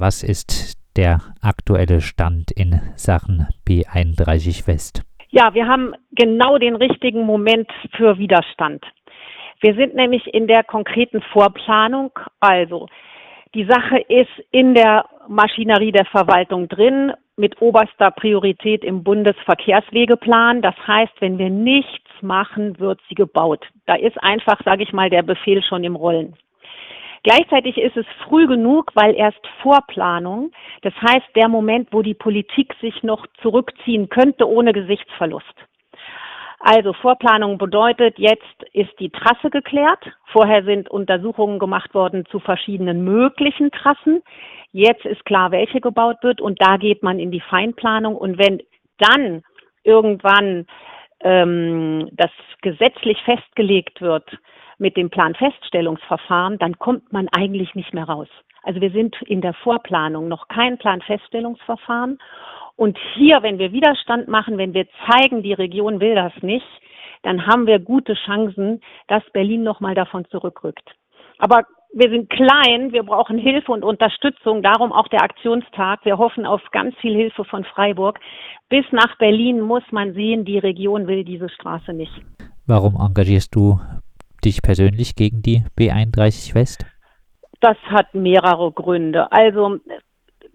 Was ist der aktuelle Stand in Sachen B31 West? Ja, wir haben genau den richtigen Moment für Widerstand. Wir sind nämlich in der konkreten Vorplanung. Also, die Sache ist in der Maschinerie der Verwaltung drin mit oberster Priorität im Bundesverkehrswegeplan. Das heißt, wenn wir nichts machen, wird sie gebaut. Da ist einfach, sage ich mal, der Befehl schon im Rollen. Gleichzeitig ist es früh genug, weil erst Vorplanung, das heißt der Moment, wo die Politik sich noch zurückziehen könnte ohne Gesichtsverlust. Also Vorplanung bedeutet, jetzt ist die Trasse geklärt. Vorher sind Untersuchungen gemacht worden zu verschiedenen möglichen Trassen. Jetzt ist klar, welche gebaut wird und da geht man in die Feinplanung. Und wenn dann irgendwann ähm, das gesetzlich festgelegt wird mit dem Planfeststellungsverfahren, dann kommt man eigentlich nicht mehr raus. Also wir sind in der Vorplanung noch kein Planfeststellungsverfahren. Und hier, wenn wir Widerstand machen, wenn wir zeigen, die Region will das nicht, dann haben wir gute Chancen, dass Berlin nochmal davon zurückrückt. Aber wir sind klein, wir brauchen Hilfe und Unterstützung, darum auch der Aktionstag. Wir hoffen auf ganz viel Hilfe von Freiburg. Bis nach Berlin muss man sehen, die Region will diese Straße nicht. Warum engagierst du dich persönlich gegen die B31 West? Das hat mehrere Gründe. Also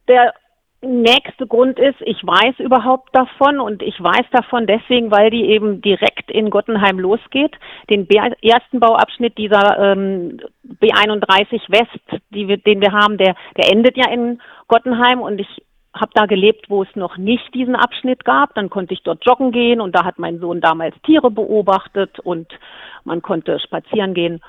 der nächste Grund ist, ich weiß überhaupt davon und ich weiß davon deswegen, weil die eben direkt in Gottenheim losgeht. Den ersten Bauabschnitt dieser ähm, B31 West, die wir, den wir haben, der, der endet ja in Gottenheim und ich habe da gelebt, wo es noch nicht diesen Abschnitt gab. Dann konnte ich dort joggen gehen und da hat mein Sohn damals Tiere beobachtet und man konnte spazieren gehen.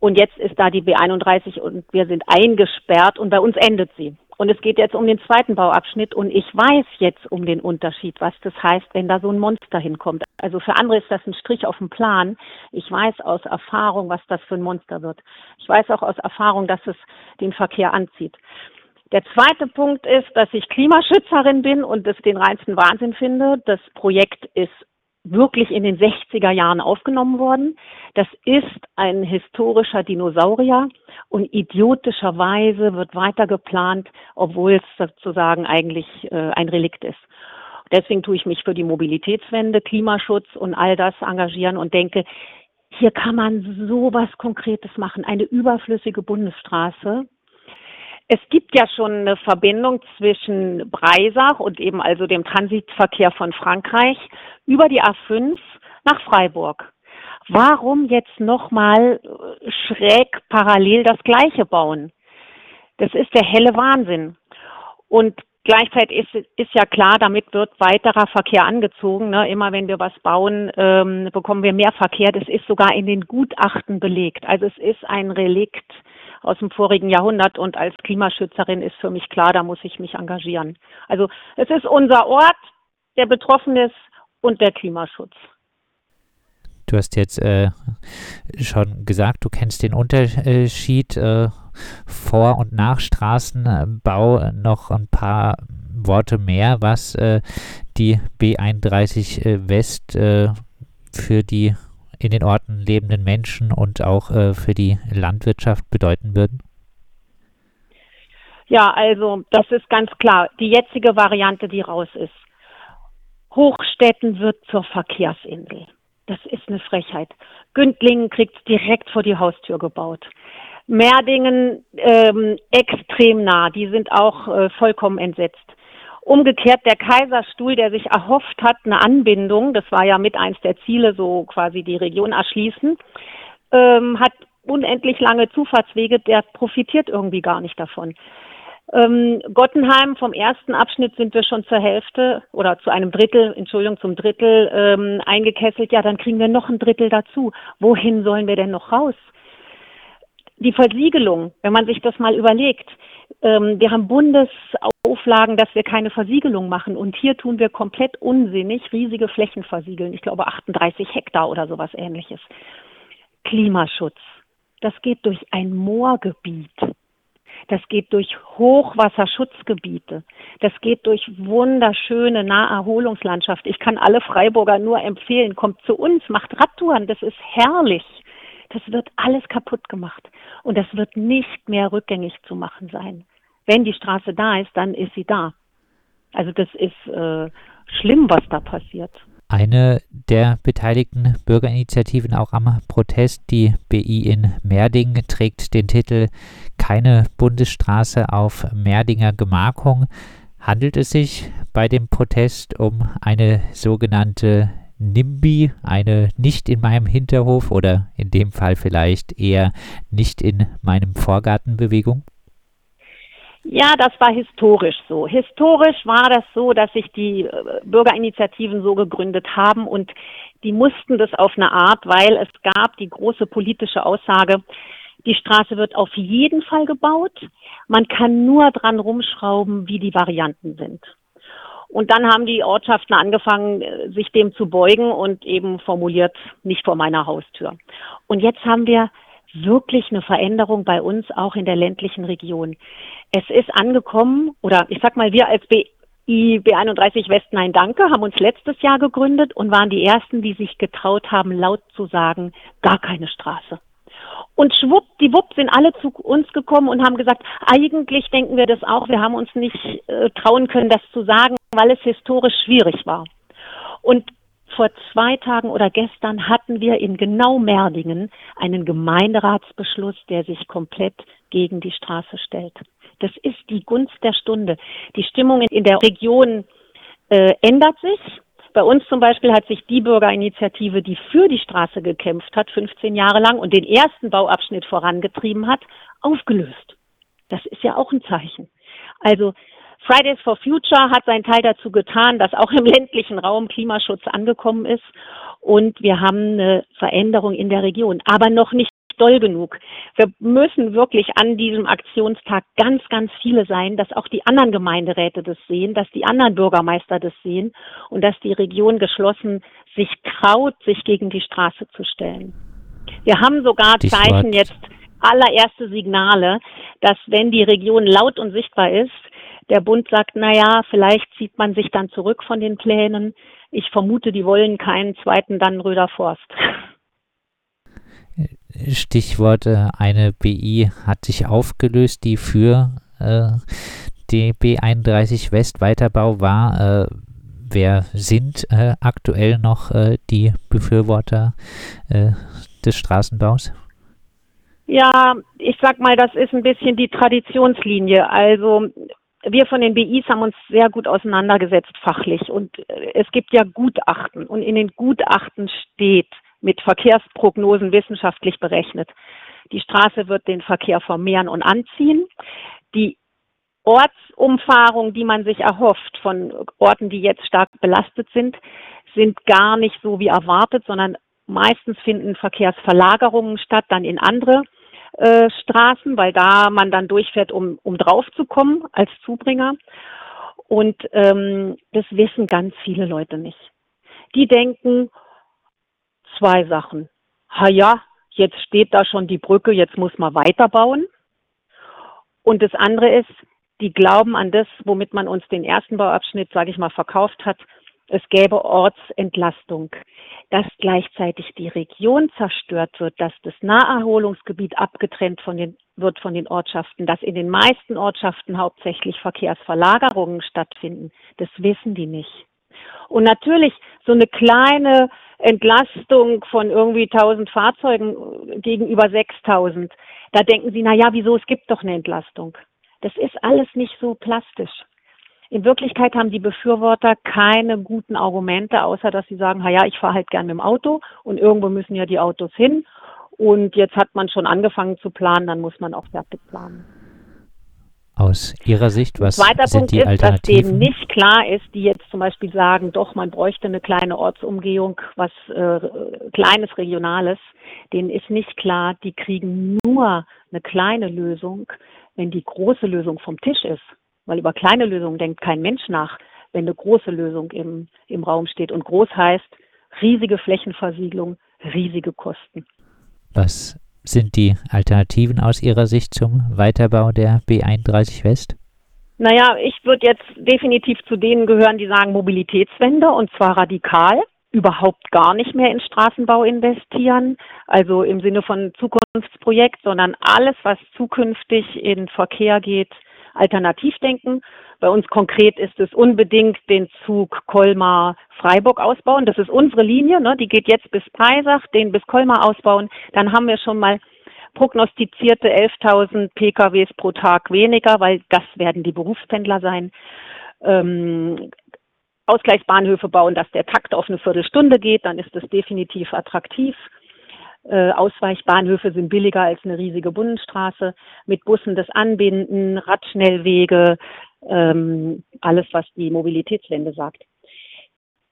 Und jetzt ist da die B31 und wir sind eingesperrt und bei uns endet sie. Und es geht jetzt um den zweiten Bauabschnitt und ich weiß jetzt um den Unterschied, was das heißt, wenn da so ein Monster hinkommt. Also für andere ist das ein Strich auf dem Plan. Ich weiß aus Erfahrung, was das für ein Monster wird. Ich weiß auch aus Erfahrung, dass es den Verkehr anzieht. Der zweite Punkt ist, dass ich Klimaschützerin bin und es den reinsten Wahnsinn finde. Das Projekt ist wirklich in den 60er Jahren aufgenommen worden. Das ist ein historischer Dinosaurier und idiotischerweise wird weiter geplant, obwohl es sozusagen eigentlich äh, ein Relikt ist. Deswegen tue ich mich für die Mobilitätswende, Klimaschutz und all das engagieren und denke, hier kann man so was Konkretes machen. Eine überflüssige Bundesstraße, es gibt ja schon eine Verbindung zwischen Breisach und eben also dem Transitverkehr von Frankreich über die A5 nach Freiburg. Warum jetzt nochmal schräg parallel das Gleiche bauen? Das ist der helle Wahnsinn. Und gleichzeitig ist, ist ja klar, damit wird weiterer Verkehr angezogen. Ne? Immer wenn wir was bauen, ähm, bekommen wir mehr Verkehr. Das ist sogar in den Gutachten belegt. Also es ist ein Relikt aus dem vorigen Jahrhundert und als Klimaschützerin ist für mich klar, da muss ich mich engagieren. Also es ist unser Ort, der betroffen ist und der Klimaschutz. Du hast jetzt äh, schon gesagt, du kennst den Unterschied äh, vor und nach Straßenbau. Noch ein paar Worte mehr, was äh, die B31 äh, West äh, für die in den Orten lebenden Menschen und auch äh, für die Landwirtschaft bedeuten würden? Ja, also das ist ganz klar. Die jetzige Variante, die raus ist. Hochstädten wird zur Verkehrsinsel. Das ist eine Frechheit. Gündlingen kriegt es direkt vor die Haustür gebaut. Merdingen ähm, extrem nah, die sind auch äh, vollkommen entsetzt. Umgekehrt der Kaiserstuhl, der sich erhofft hat, eine Anbindung, das war ja mit eins der Ziele, so quasi die Region erschließen, ähm, hat unendlich lange Zufahrtswege, der profitiert irgendwie gar nicht davon. Ähm, Gottenheim vom ersten Abschnitt sind wir schon zur Hälfte oder zu einem Drittel, Entschuldigung, zum Drittel ähm, eingekesselt. Ja, dann kriegen wir noch ein Drittel dazu. Wohin sollen wir denn noch raus? Die Versiegelung, wenn man sich das mal überlegt, wir haben Bundesauflagen, dass wir keine Versiegelung machen. Und hier tun wir komplett unsinnig riesige Flächen versiegeln. Ich glaube 38 Hektar oder sowas ähnliches. Klimaschutz. Das geht durch ein Moorgebiet. Das geht durch Hochwasserschutzgebiete. Das geht durch wunderschöne Naherholungslandschaft. Ich kann alle Freiburger nur empfehlen, kommt zu uns, macht Radtouren. Das ist herrlich. Das wird alles kaputt gemacht. Und das wird nicht mehr rückgängig zu machen sein. wenn die Straße da ist, dann ist sie da. Also das ist äh, schlimm, was da passiert. Eine der beteiligten Bürgerinitiativen auch am Protest, die BI in Merding, trägt den Titel Keine Bundesstraße auf Merdinger Gemarkung. Handelt es sich bei dem Protest um eine sogenannte NIMBY, eine nicht in meinem Hinterhof oder in dem Fall vielleicht eher nicht in meinem Vorgartenbewegung? Ja, das war historisch so. Historisch war das so, dass sich die äh, Bürgerinitiativen so gegründet haben und die mussten das auf eine Art, weil es gab die große politische Aussage, die Straße wird auf jeden Fall gebaut. Man kann nur dran rumschrauben, wie die Varianten sind. Und dann haben die Ortschaften angefangen, äh, sich dem zu beugen und eben formuliert, nicht vor meiner Haustür. Und jetzt haben wir wirklich eine Veränderung bei uns auch in der ländlichen Region. Es ist angekommen, oder ich sag mal, wir als BI B31 West Nein Danke haben uns letztes Jahr gegründet und waren die ersten, die sich getraut haben, laut zu sagen, gar keine Straße. Und schwuppdiwupp sind alle zu uns gekommen und haben gesagt, eigentlich denken wir das auch, wir haben uns nicht äh, trauen können, das zu sagen, weil es historisch schwierig war. Und vor zwei Tagen oder gestern hatten wir in genau Merdingen einen Gemeinderatsbeschluss, der sich komplett gegen die Straße stellt. Das ist die Gunst der Stunde. Die Stimmung in der Region äh, ändert sich. Bei uns zum Beispiel hat sich die Bürgerinitiative, die für die Straße gekämpft hat, 15 Jahre lang und den ersten Bauabschnitt vorangetrieben hat, aufgelöst. Das ist ja auch ein Zeichen. Also Fridays for Future hat seinen Teil dazu getan, dass auch im ländlichen Raum Klimaschutz angekommen ist. Und wir haben eine Veränderung in der Region, aber noch nicht doll genug. Wir müssen wirklich an diesem Aktionstag ganz, ganz viele sein, dass auch die anderen Gemeinderäte das sehen, dass die anderen Bürgermeister das sehen und dass die Region geschlossen sich traut, sich gegen die Straße zu stellen. Wir haben sogar Zeichen jetzt allererste Signale, dass wenn die Region laut und sichtbar ist, der Bund sagt, na ja, vielleicht zieht man sich dann zurück von den Plänen. Ich vermute, die wollen keinen zweiten Dannenröder Forst. Stichwort, äh, eine BI hat sich aufgelöst, die für äh, die B31 West Weiterbau war. Äh, wer sind äh, aktuell noch äh, die Befürworter äh, des Straßenbaus? Ja, ich sag mal, das ist ein bisschen die Traditionslinie. Also wir von den BIs haben uns sehr gut auseinandergesetzt fachlich und äh, es gibt ja Gutachten und in den Gutachten steht mit Verkehrsprognosen wissenschaftlich berechnet. Die Straße wird den Verkehr vermehren und anziehen. Die Ortsumfahrung, die man sich erhofft von Orten, die jetzt stark belastet sind, sind gar nicht so wie erwartet, sondern meistens finden Verkehrsverlagerungen statt, dann in andere äh, Straßen, weil da man dann durchfährt, um, um drauf zu kommen als Zubringer. Und ähm, das wissen ganz viele Leute nicht. Die denken zwei Sachen. Ha ja, jetzt steht da schon die Brücke, jetzt muss man weiterbauen. Und das andere ist, die glauben an das, womit man uns den ersten Bauabschnitt, sage ich mal, verkauft hat, es gäbe Ortsentlastung, dass gleichzeitig die Region zerstört wird, dass das Naherholungsgebiet abgetrennt von den, wird von den Ortschaften, dass in den meisten Ortschaften hauptsächlich Verkehrsverlagerungen stattfinden. Das wissen die nicht. Und natürlich so eine kleine Entlastung von irgendwie 1000 Fahrzeugen gegenüber 6000. Da denken sie, na ja, wieso, es gibt doch eine Entlastung. Das ist alles nicht so plastisch. In Wirklichkeit haben die Befürworter keine guten Argumente, außer dass sie sagen, ja, ich fahre halt gern mit dem Auto und irgendwo müssen ja die Autos hin. Und jetzt hat man schon angefangen zu planen, dann muss man auch fertig planen. Aus Ihrer Sicht, was Zweiter sind Punkt die ist, Alternativen? dass denen nicht klar ist, die jetzt zum Beispiel sagen, doch, man bräuchte eine kleine Ortsumgehung, was äh, kleines, regionales. Denen ist nicht klar, die kriegen nur eine kleine Lösung, wenn die große Lösung vom Tisch ist weil über kleine Lösungen denkt kein Mensch nach, wenn eine große Lösung im, im Raum steht. Und groß heißt riesige Flächenversiegelung, riesige Kosten. Was sind die Alternativen aus Ihrer Sicht zum Weiterbau der B31 West? Naja, ich würde jetzt definitiv zu denen gehören, die sagen Mobilitätswende und zwar radikal überhaupt gar nicht mehr in Straßenbau investieren, also im Sinne von Zukunftsprojekt, sondern alles, was zukünftig in Verkehr geht, alternativ denken. Bei uns konkret ist es unbedingt den Zug Colmar-Freiburg ausbauen. Das ist unsere Linie, ne? die geht jetzt bis Peisach, den bis Colmar ausbauen. Dann haben wir schon mal prognostizierte 11.000 PKWs pro Tag weniger, weil das werden die Berufspendler sein. Ähm, Ausgleichsbahnhöfe bauen, dass der Takt auf eine Viertelstunde geht, dann ist das definitiv attraktiv. Äh, Ausweichbahnhöfe sind billiger als eine riesige Bundesstraße. Mit Bussen das Anbinden, Radschnellwege, ähm, alles, was die Mobilitätswende sagt.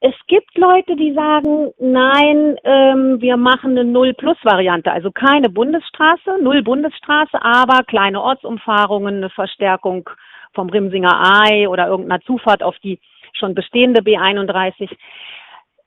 Es gibt Leute, die sagen, nein, ähm, wir machen eine Null-Plus-Variante, also keine Bundesstraße, Null Bundesstraße, aber kleine Ortsumfahrungen, eine Verstärkung vom Rimsinger Ei oder irgendeiner Zufahrt auf die schon bestehende B31.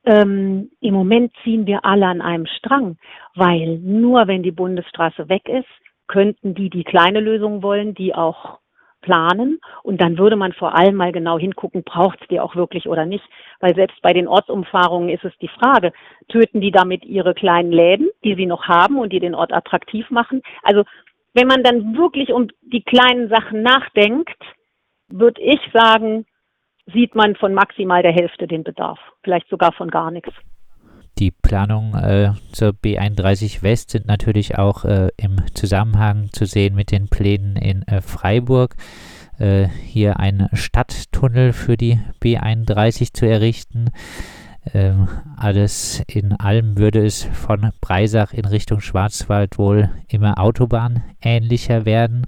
Ähm, Im Moment ziehen wir alle an einem Strang, weil nur wenn die Bundesstraße weg ist, könnten die die kleine Lösung wollen, die auch planen und dann würde man vor allem mal genau hingucken, braucht es die auch wirklich oder nicht, weil selbst bei den Ortsumfahrungen ist es die Frage, töten die damit ihre kleinen Läden, die sie noch haben und die den Ort attraktiv machen? Also wenn man dann wirklich um die kleinen Sachen nachdenkt, würde ich sagen, sieht man von maximal der Hälfte den Bedarf, vielleicht sogar von gar nichts. Die Planungen äh, zur B31 West sind natürlich auch äh, im Zusammenhang zu sehen mit den Plänen in äh, Freiburg, äh, hier einen Stadttunnel für die B31 zu errichten. Ähm, alles in allem würde es von Breisach in Richtung Schwarzwald wohl immer autobahnähnlicher werden.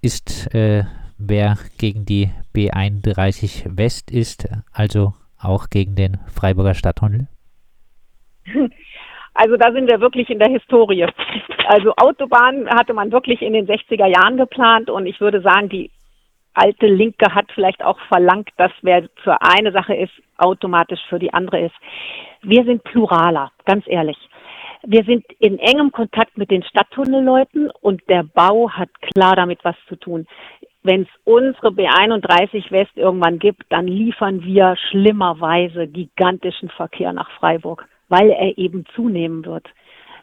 Ist äh, wer gegen die B31 West ist, also auch gegen den Freiburger Stadttunnel? Also da sind wir wirklich in der Historie. Also Autobahn hatte man wirklich in den 60er Jahren geplant und ich würde sagen, die alte Linke hat vielleicht auch verlangt, dass wer für eine Sache ist, automatisch für die andere ist. Wir sind pluraler, ganz ehrlich. Wir sind in engem Kontakt mit den Stadttunnelleuten und der Bau hat klar damit was zu tun wenn es unsere B31 West irgendwann gibt, dann liefern wir schlimmerweise gigantischen Verkehr nach Freiburg, weil er eben zunehmen wird.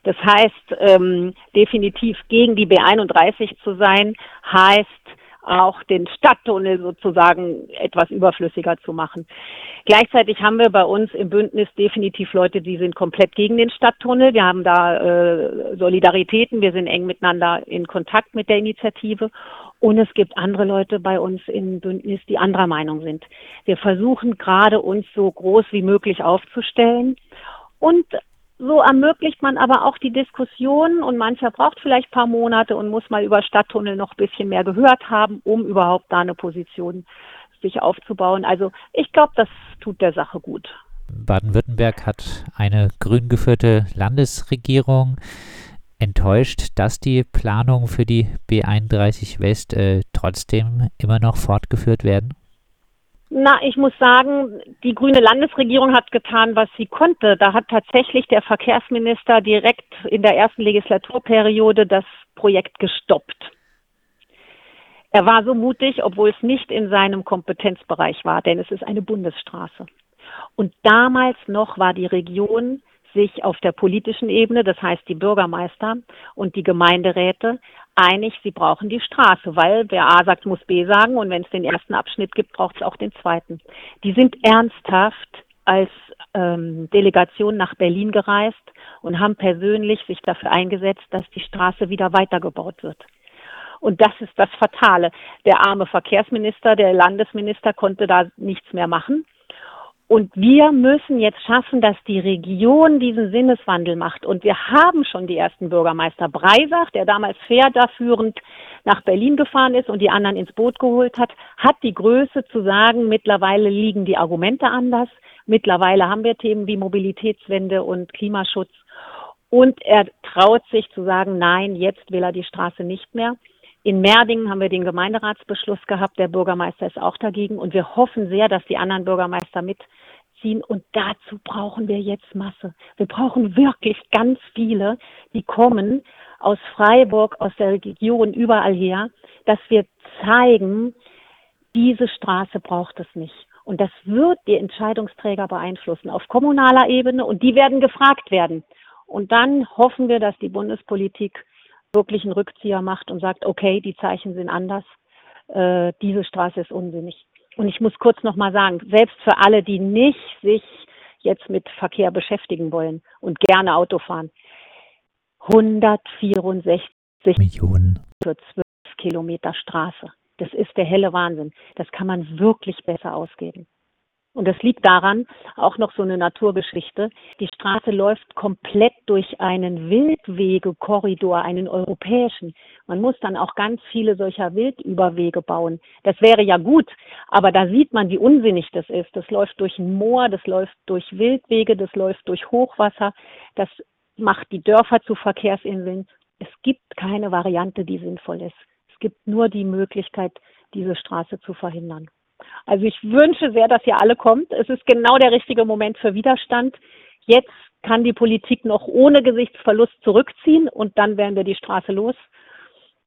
Das heißt, ähm, definitiv gegen die B31 zu sein, heißt auch den Stadttunnel sozusagen etwas überflüssiger zu machen. Gleichzeitig haben wir bei uns im Bündnis definitiv Leute, die sind komplett gegen den Stadttunnel. Wir haben da äh, Solidaritäten, wir sind eng miteinander in Kontakt mit der Initiative. Und es gibt andere Leute bei uns im Bündnis, die anderer Meinung sind. Wir versuchen gerade uns so groß wie möglich aufzustellen. Und so ermöglicht man aber auch die Diskussion und mancher braucht vielleicht ein paar Monate und muss mal über Stadttunnel noch ein bisschen mehr gehört haben, um überhaupt da eine Position sich aufzubauen. Also ich glaube, das tut der Sache gut. Baden-Württemberg hat eine grün geführte Landesregierung enttäuscht, dass die Planungen für die B31 West äh, trotzdem immer noch fortgeführt werden? Na, ich muss sagen, die grüne Landesregierung hat getan, was sie konnte. Da hat tatsächlich der Verkehrsminister direkt in der ersten Legislaturperiode das Projekt gestoppt. Er war so mutig, obwohl es nicht in seinem Kompetenzbereich war, denn es ist eine Bundesstraße. Und damals noch war die Region sich auf der politischen Ebene, das heißt die Bürgermeister und die Gemeinderäte, einig, sie brauchen die Straße, weil wer A sagt, muss B sagen und wenn es den ersten Abschnitt gibt, braucht es auch den zweiten. Die sind ernsthaft als ähm, Delegation nach Berlin gereist und haben persönlich sich dafür eingesetzt, dass die Straße wieder weitergebaut wird. Und das ist das Fatale. Der arme Verkehrsminister, der Landesminister konnte da nichts mehr machen. Und wir müssen jetzt schaffen, dass die Region diesen Sinneswandel macht. Und wir haben schon die ersten Bürgermeister. Breisach, der damals fährderführend nach Berlin gefahren ist und die anderen ins Boot geholt hat, hat die Größe zu sagen, mittlerweile liegen die Argumente anders. Mittlerweile haben wir Themen wie Mobilitätswende und Klimaschutz. Und er traut sich zu sagen, nein, jetzt will er die Straße nicht mehr. In Merdingen haben wir den Gemeinderatsbeschluss gehabt. Der Bürgermeister ist auch dagegen. Und wir hoffen sehr, dass die anderen Bürgermeister mitziehen. Und dazu brauchen wir jetzt Masse. Wir brauchen wirklich ganz viele, die kommen aus Freiburg, aus der Region, überall her, dass wir zeigen, diese Straße braucht es nicht. Und das wird die Entscheidungsträger beeinflussen auf kommunaler Ebene und die werden gefragt werden. Und dann hoffen wir, dass die Bundespolitik wirklich einen Rückzieher macht und sagt, okay, die Zeichen sind anders. äh, diese Straße ist unsinnig. Und ich muss kurz nochmal sagen, selbst für alle, die nicht sich jetzt mit Verkehr beschäftigen wollen und gerne Auto fahren, 164 Millionen für 12 Kilometer Straße. Das ist der helle Wahnsinn. Das kann man wirklich besser ausgeben. Und das liegt daran, auch noch so eine Naturgeschichte. Die Straße läuft komplett durch einen Wildwegekorridor, einen europäischen. Man muss dann auch ganz viele solcher Wildüberwege bauen. Das wäre ja gut, aber da sieht man, wie unsinnig das ist. Das läuft durch ein Moor, das läuft durch Wildwege, das läuft durch Hochwasser. Das macht die Dörfer zu Verkehrsinseln. Es gibt keine Variante, die sinnvoll ist. Es gibt nur die Möglichkeit, diese Straße zu verhindern. Also ich wünsche sehr, dass ihr alle kommt. Es ist genau der richtige Moment für Widerstand. Jetzt kann die Politik noch ohne Gesichtsverlust zurückziehen und dann wären wir die Straße los.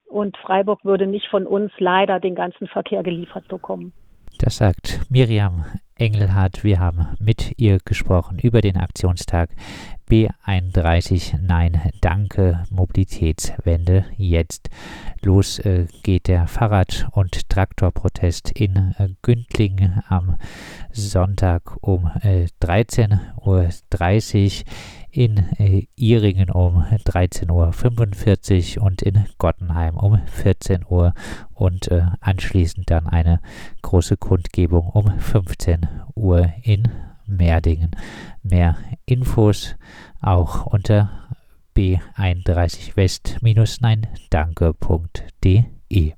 Und Freiburg würde nicht von uns leider den ganzen Verkehr geliefert bekommen. Das sagt Miriam Engelhardt. Wir haben mit ihr gesprochen über den Aktionstag B31 Nein Danke Mobilitätswende jetzt. Los äh, geht der Fahrrad- und Traktorprotest in äh, Güntlingen am Sonntag um äh, 13.30 Uhr in äh, Iringen um 13.45 Uhr und in Gottenheim um 14 Uhr und äh, anschließend dann eine große Kundgebung um 15 Uhr in Merdingen. Mehr Infos auch unter b31west-nein-danke.de.